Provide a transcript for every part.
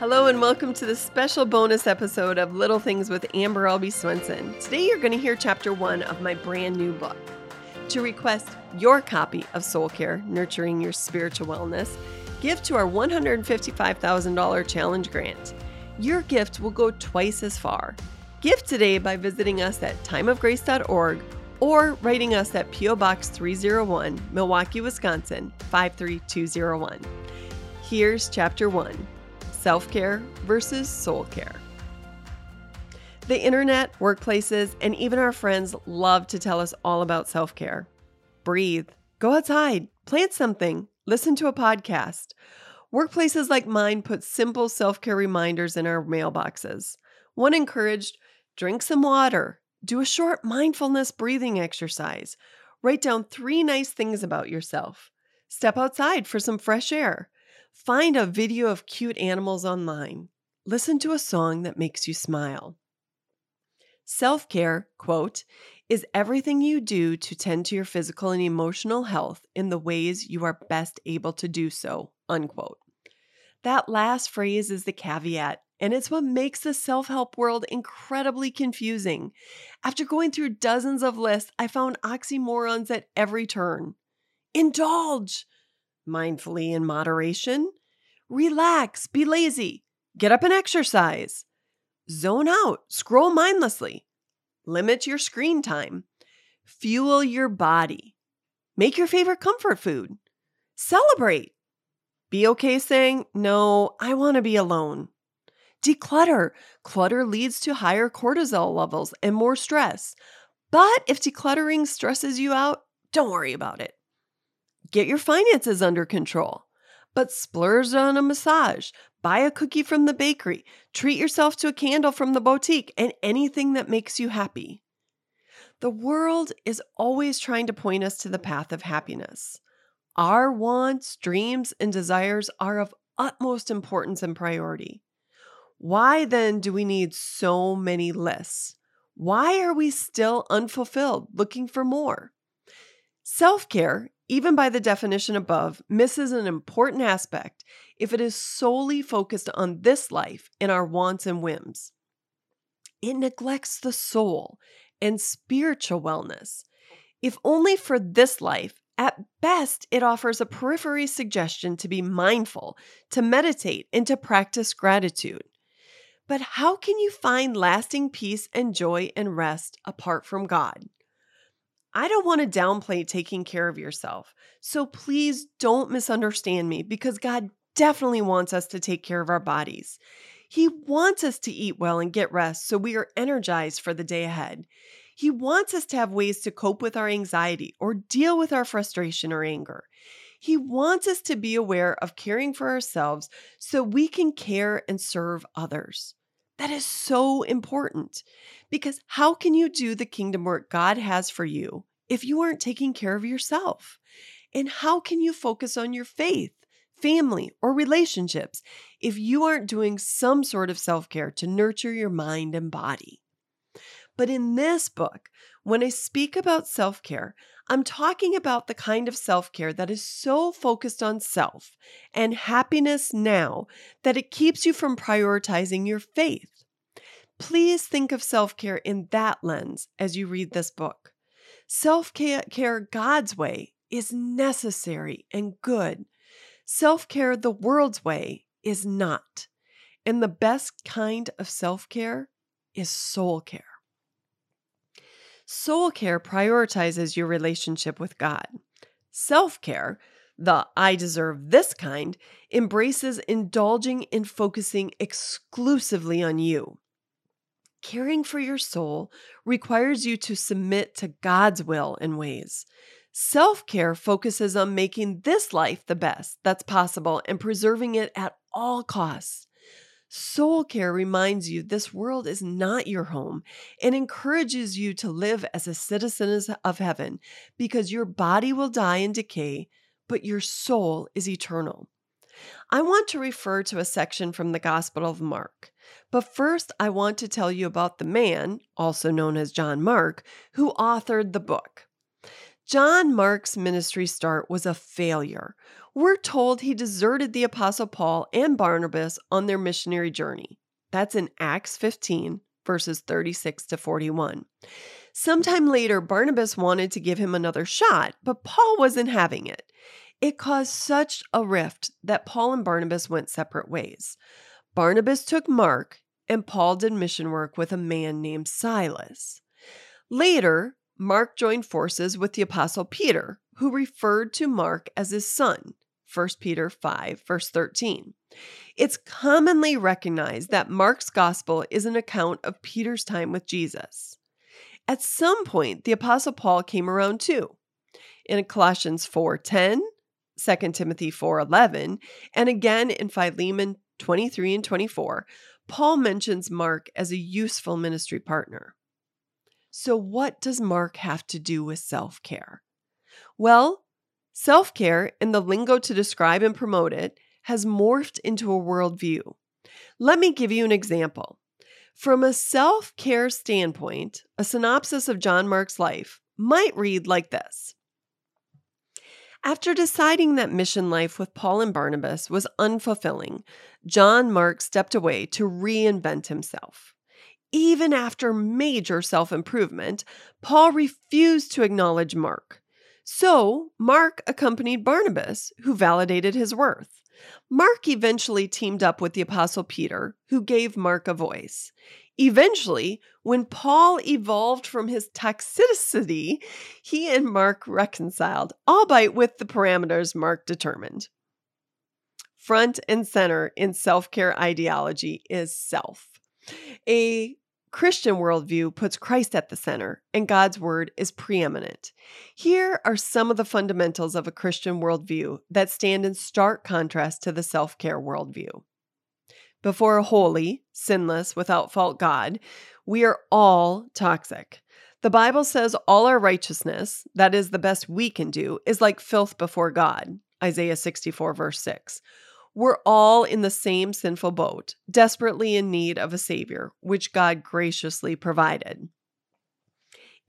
Hello and welcome to the special bonus episode of Little Things with Amber Albee Swenson. Today you're going to hear chapter one of my brand new book. To request your copy of Soul Care, Nurturing Your Spiritual Wellness, give to our $155,000 challenge grant. Your gift will go twice as far. Give today by visiting us at timeofgrace.org or writing us at P.O. Box 301, Milwaukee, Wisconsin 53201. Here's chapter one self care versus soul care. The internet, workplaces, and even our friends love to tell us all about self care. Breathe, go outside, plant something, listen to a podcast. Workplaces like mine put simple self care reminders in our mailboxes. One encouraged drink some water, do a short mindfulness breathing exercise, write down three nice things about yourself, step outside for some fresh air, Find a video of cute animals online. Listen to a song that makes you smile. Self care, quote, is everything you do to tend to your physical and emotional health in the ways you are best able to do so, unquote. That last phrase is the caveat, and it's what makes the self help world incredibly confusing. After going through dozens of lists, I found oxymorons at every turn. Indulge! Mindfully in moderation. Relax, be lazy, get up and exercise. Zone out, scroll mindlessly. Limit your screen time. Fuel your body. Make your favorite comfort food. Celebrate. Be okay saying, No, I want to be alone. Declutter. Clutter leads to higher cortisol levels and more stress. But if decluttering stresses you out, don't worry about it. Get your finances under control. But splurge on a massage, buy a cookie from the bakery, treat yourself to a candle from the boutique, and anything that makes you happy. The world is always trying to point us to the path of happiness. Our wants, dreams, and desires are of utmost importance and priority. Why then do we need so many lists? Why are we still unfulfilled, looking for more? Self care even by the definition above, misses an important aspect if it is solely focused on this life and our wants and whims. It neglects the soul and spiritual wellness. If only for this life, at best, it offers a periphery suggestion to be mindful, to meditate, and to practice gratitude. But how can you find lasting peace and joy and rest apart from God? I don't want to downplay taking care of yourself. So please don't misunderstand me because God definitely wants us to take care of our bodies. He wants us to eat well and get rest so we are energized for the day ahead. He wants us to have ways to cope with our anxiety or deal with our frustration or anger. He wants us to be aware of caring for ourselves so we can care and serve others. That is so important because how can you do the kingdom work God has for you if you aren't taking care of yourself? And how can you focus on your faith, family, or relationships if you aren't doing some sort of self care to nurture your mind and body? But in this book, when I speak about self care, I'm talking about the kind of self care that is so focused on self and happiness now that it keeps you from prioritizing your faith. Please think of self care in that lens as you read this book. Self care God's way is necessary and good. Self care the world's way is not. And the best kind of self care is soul care. Soul care prioritizes your relationship with God. Self care, the I deserve this kind, embraces indulging and focusing exclusively on you. Caring for your soul requires you to submit to God's will and ways. Self care focuses on making this life the best that's possible and preserving it at all costs. Soul care reminds you this world is not your home and encourages you to live as a citizen of heaven because your body will die and decay, but your soul is eternal. I want to refer to a section from the Gospel of Mark. But first, I want to tell you about the man, also known as John Mark, who authored the book. John Mark's ministry start was a failure. We're told he deserted the Apostle Paul and Barnabas on their missionary journey. That's in Acts 15, verses 36 to 41. Sometime later, Barnabas wanted to give him another shot, but Paul wasn't having it. It caused such a rift that Paul and Barnabas went separate ways. Barnabas took Mark, and Paul did mission work with a man named Silas. Later, Mark joined forces with the apostle Peter, who referred to Mark as his son. 1 Peter 5, verse 13. It's commonly recognized that Mark's gospel is an account of Peter's time with Jesus. At some point, the apostle Paul came around too. In Colossians 4:10, 2 Timothy 4:11, and again in Philemon 23 and 24, Paul mentions Mark as a useful ministry partner. So, what does Mark have to do with self care? Well, self care, in the lingo to describe and promote it, has morphed into a worldview. Let me give you an example. From a self care standpoint, a synopsis of John Mark's life might read like this After deciding that mission life with Paul and Barnabas was unfulfilling, John Mark stepped away to reinvent himself. Even after major self improvement, Paul refused to acknowledge Mark. So, Mark accompanied Barnabas, who validated his worth. Mark eventually teamed up with the Apostle Peter, who gave Mark a voice. Eventually, when Paul evolved from his toxicity, he and Mark reconciled, albeit with the parameters Mark determined. Front and center in self care ideology is self. A Christian worldview puts Christ at the center, and God's word is preeminent. Here are some of the fundamentals of a Christian worldview that stand in stark contrast to the self care worldview. Before a holy, sinless, without fault God, we are all toxic. The Bible says all our righteousness, that is the best we can do, is like filth before God. Isaiah 64, verse 6. We're all in the same sinful boat, desperately in need of a Savior, which God graciously provided.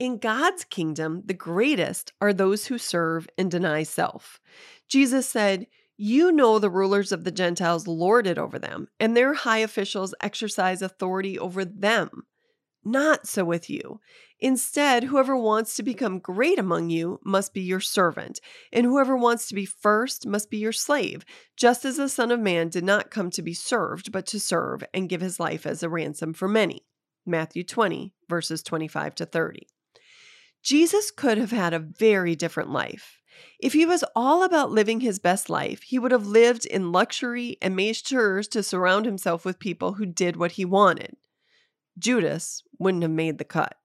In God's kingdom, the greatest are those who serve and deny self. Jesus said, You know the rulers of the Gentiles lord it over them, and their high officials exercise authority over them. Not so with you. Instead, whoever wants to become great among you must be your servant, and whoever wants to be first must be your slave, just as the Son of Man did not come to be served, but to serve and give his life as a ransom for many. Matthew 20, verses 25 to 30. Jesus could have had a very different life. If he was all about living his best life, he would have lived in luxury and made sure to surround himself with people who did what he wanted. Judas wouldn't have made the cut.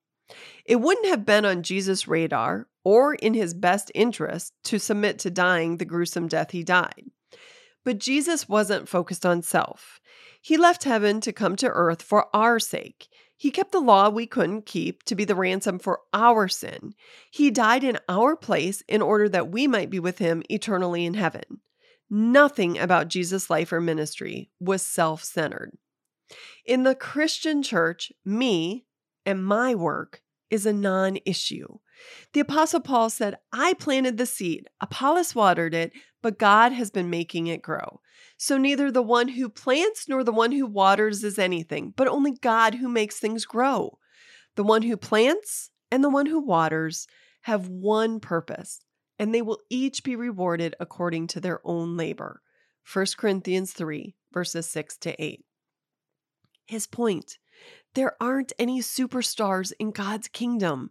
It wouldn't have been on Jesus' radar or in his best interest to submit to dying the gruesome death he died. But Jesus wasn't focused on self. He left heaven to come to earth for our sake. He kept the law we couldn't keep to be the ransom for our sin. He died in our place in order that we might be with him eternally in heaven. Nothing about Jesus' life or ministry was self centered. In the Christian church, me and my work is a non issue. The Apostle Paul said, I planted the seed, Apollos watered it, but God has been making it grow. So neither the one who plants nor the one who waters is anything, but only God who makes things grow. The one who plants and the one who waters have one purpose, and they will each be rewarded according to their own labor. 1 Corinthians 3, verses 6 to 8 his point. There aren't any superstars in God's kingdom.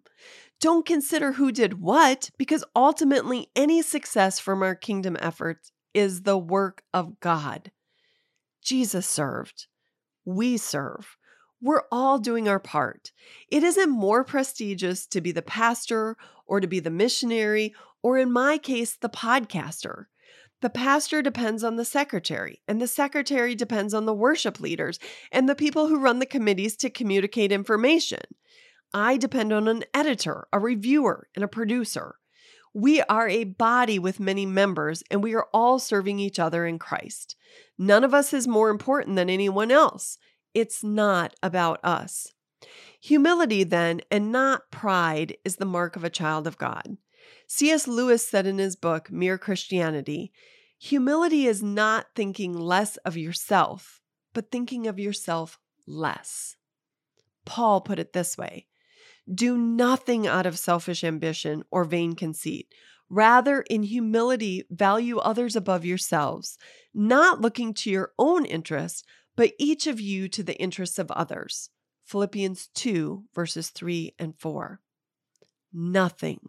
Don't consider who did what, because ultimately, any success from our kingdom efforts is the work of God. Jesus served. We serve. We're all doing our part. It isn't more prestigious to be the pastor or to be the missionary, or in my case, the podcaster. The pastor depends on the secretary, and the secretary depends on the worship leaders and the people who run the committees to communicate information. I depend on an editor, a reviewer, and a producer. We are a body with many members, and we are all serving each other in Christ. None of us is more important than anyone else. It's not about us. Humility, then, and not pride, is the mark of a child of God. C.S. Lewis said in his book, Mere Christianity, humility is not thinking less of yourself, but thinking of yourself less. Paul put it this way Do nothing out of selfish ambition or vain conceit. Rather, in humility, value others above yourselves, not looking to your own interests, but each of you to the interests of others. Philippians 2, verses 3 and 4. Nothing,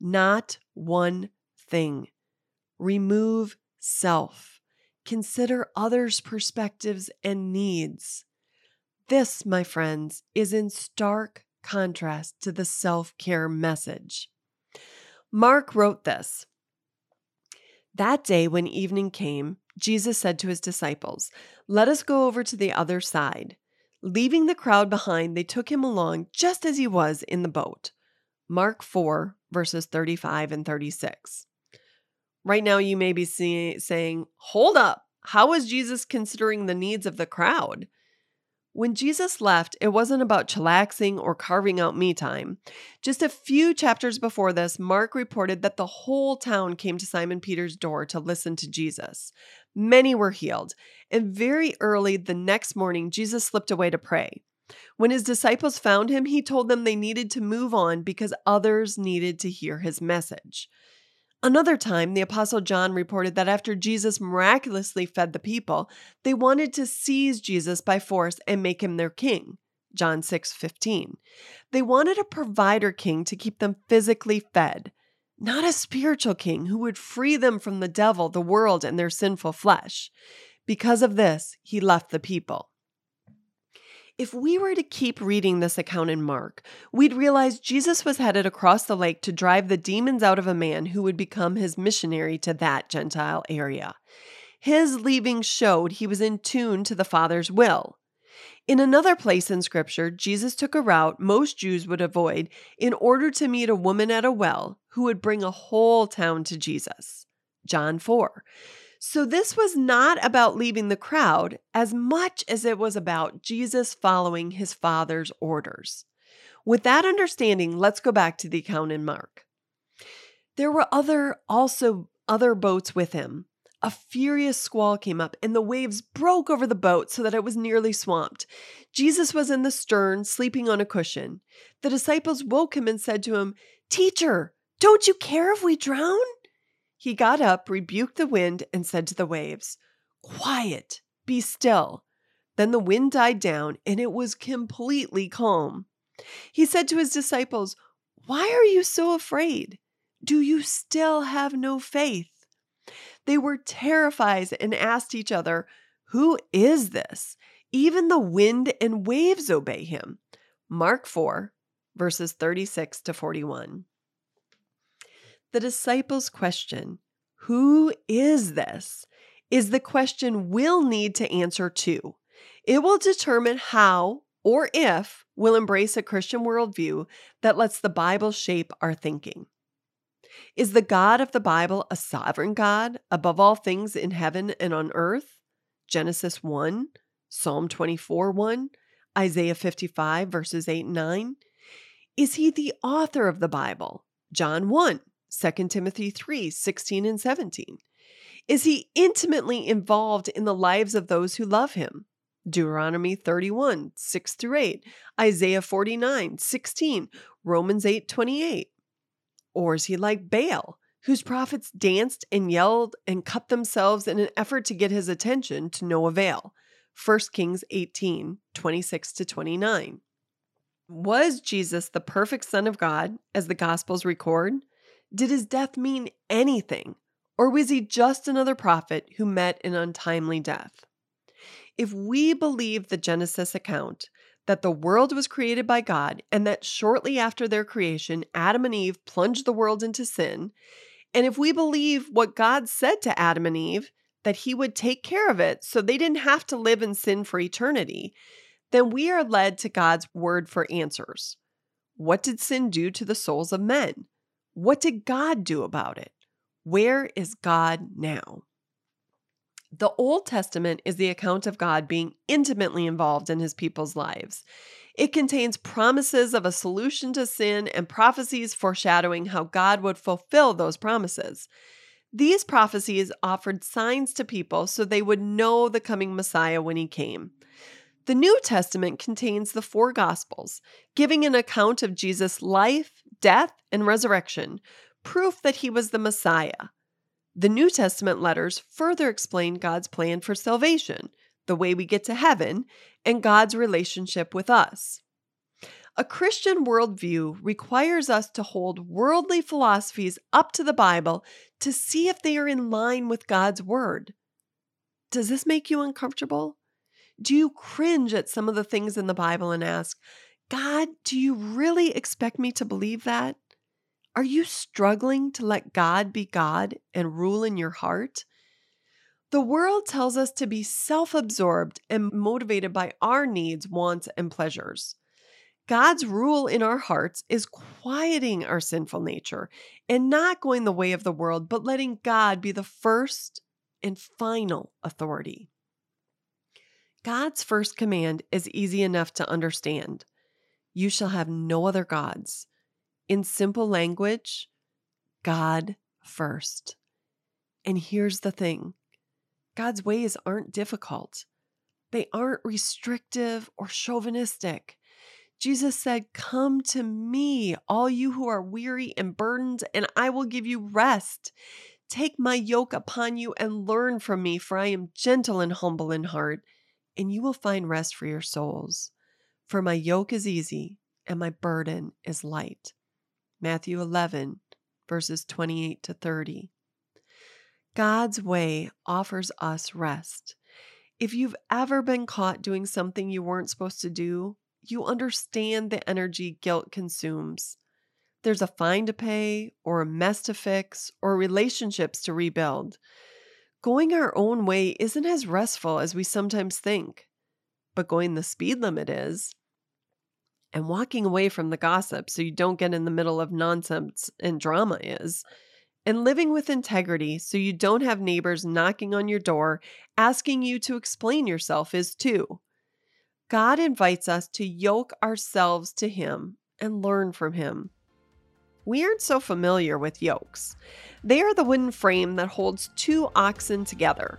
not one thing. Remove self. Consider others' perspectives and needs. This, my friends, is in stark contrast to the self care message. Mark wrote this That day, when evening came, Jesus said to his disciples, Let us go over to the other side. Leaving the crowd behind, they took him along just as he was in the boat. Mark 4, verses 35 and 36. Right now, you may be see- saying, Hold up, how is Jesus considering the needs of the crowd? When Jesus left, it wasn't about chillaxing or carving out me time. Just a few chapters before this, Mark reported that the whole town came to Simon Peter's door to listen to Jesus. Many were healed, and very early the next morning, Jesus slipped away to pray. When his disciples found him, he told them they needed to move on because others needed to hear his message. Another time, the Apostle John reported that after Jesus miraculously fed the people, they wanted to seize Jesus by force and make him their king. John 6 15. They wanted a provider king to keep them physically fed, not a spiritual king who would free them from the devil, the world, and their sinful flesh. Because of this, he left the people. If we were to keep reading this account in Mark, we'd realize Jesus was headed across the lake to drive the demons out of a man who would become his missionary to that Gentile area. His leaving showed he was in tune to the Father's will. In another place in Scripture, Jesus took a route most Jews would avoid in order to meet a woman at a well who would bring a whole town to Jesus. John 4. So, this was not about leaving the crowd as much as it was about Jesus following his Father's orders. With that understanding, let's go back to the account in Mark. There were other also other boats with him. A furious squall came up, and the waves broke over the boat so that it was nearly swamped. Jesus was in the stern, sleeping on a cushion. The disciples woke him and said to him, Teacher, don't you care if we drown? He got up, rebuked the wind, and said to the waves, Quiet, be still. Then the wind died down, and it was completely calm. He said to his disciples, Why are you so afraid? Do you still have no faith? They were terrified and asked each other, Who is this? Even the wind and waves obey him. Mark 4, verses 36 to 41. The disciples' question, Who is this? is the question we'll need to answer too. It will determine how or if we'll embrace a Christian worldview that lets the Bible shape our thinking. Is the God of the Bible a sovereign God above all things in heaven and on earth? Genesis 1, Psalm 24 1, Isaiah 55, verses 8 and 9. Is he the author of the Bible? John 1, 2 Timothy 3 16 and 17? Is he intimately involved in the lives of those who love him? Deuteronomy 31 6 through 8, Isaiah 49 16, Romans 8 28. Or is he like Baal, whose prophets danced and yelled and cut themselves in an effort to get his attention to no avail? 1 Kings 18 26 to 29. Was Jesus the perfect Son of God, as the Gospels record? Did his death mean anything? Or was he just another prophet who met an untimely death? If we believe the Genesis account, that the world was created by God and that shortly after their creation, Adam and Eve plunged the world into sin, and if we believe what God said to Adam and Eve, that he would take care of it so they didn't have to live in sin for eternity, then we are led to God's word for answers. What did sin do to the souls of men? What did God do about it? Where is God now? The Old Testament is the account of God being intimately involved in his people's lives. It contains promises of a solution to sin and prophecies foreshadowing how God would fulfill those promises. These prophecies offered signs to people so they would know the coming Messiah when he came. The New Testament contains the four Gospels, giving an account of Jesus' life, death, and resurrection, proof that he was the Messiah. The New Testament letters further explain God's plan for salvation, the way we get to heaven, and God's relationship with us. A Christian worldview requires us to hold worldly philosophies up to the Bible to see if they are in line with God's Word. Does this make you uncomfortable? Do you cringe at some of the things in the Bible and ask, God, do you really expect me to believe that? Are you struggling to let God be God and rule in your heart? The world tells us to be self absorbed and motivated by our needs, wants, and pleasures. God's rule in our hearts is quieting our sinful nature and not going the way of the world, but letting God be the first and final authority. God's first command is easy enough to understand You shall have no other gods. In simple language, God first. And here's the thing God's ways aren't difficult, they aren't restrictive or chauvinistic. Jesus said, Come to me, all you who are weary and burdened, and I will give you rest. Take my yoke upon you and learn from me, for I am gentle and humble in heart, and you will find rest for your souls. For my yoke is easy and my burden is light. Matthew 11, verses 28 to 30. God's way offers us rest. If you've ever been caught doing something you weren't supposed to do, you understand the energy guilt consumes. There's a fine to pay, or a mess to fix, or relationships to rebuild. Going our own way isn't as restful as we sometimes think, but going the speed limit is. And walking away from the gossip so you don't get in the middle of nonsense and drama is. And living with integrity so you don't have neighbors knocking on your door asking you to explain yourself is too. God invites us to yoke ourselves to Him and learn from Him. We aren't so familiar with yokes. They are the wooden frame that holds two oxen together.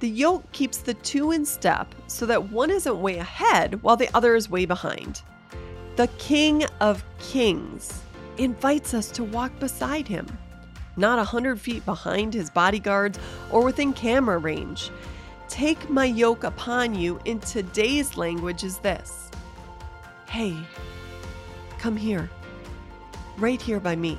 The yoke keeps the two in step so that one isn't way ahead while the other is way behind. The King of Kings invites us to walk beside him, not a hundred feet behind his bodyguards or within camera range, Take my yoke upon you in today's language is this Hey, come here, right here by me.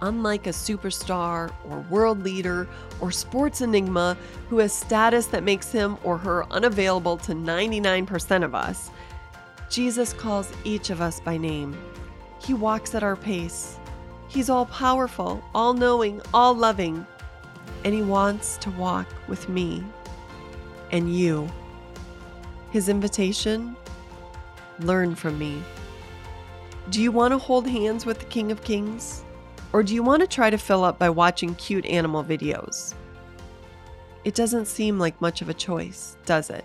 Unlike a superstar or world leader or sports enigma who has status that makes him or her unavailable to 99% of us, Jesus calls each of us by name. He walks at our pace. He's all powerful, all knowing, all loving and He wants to walk with me and you. His invitation learn from me. Do you want to hold hands with the King of Kings? Or do you want to try to fill up by watching cute animal videos? It doesn't seem like much of a choice, does it?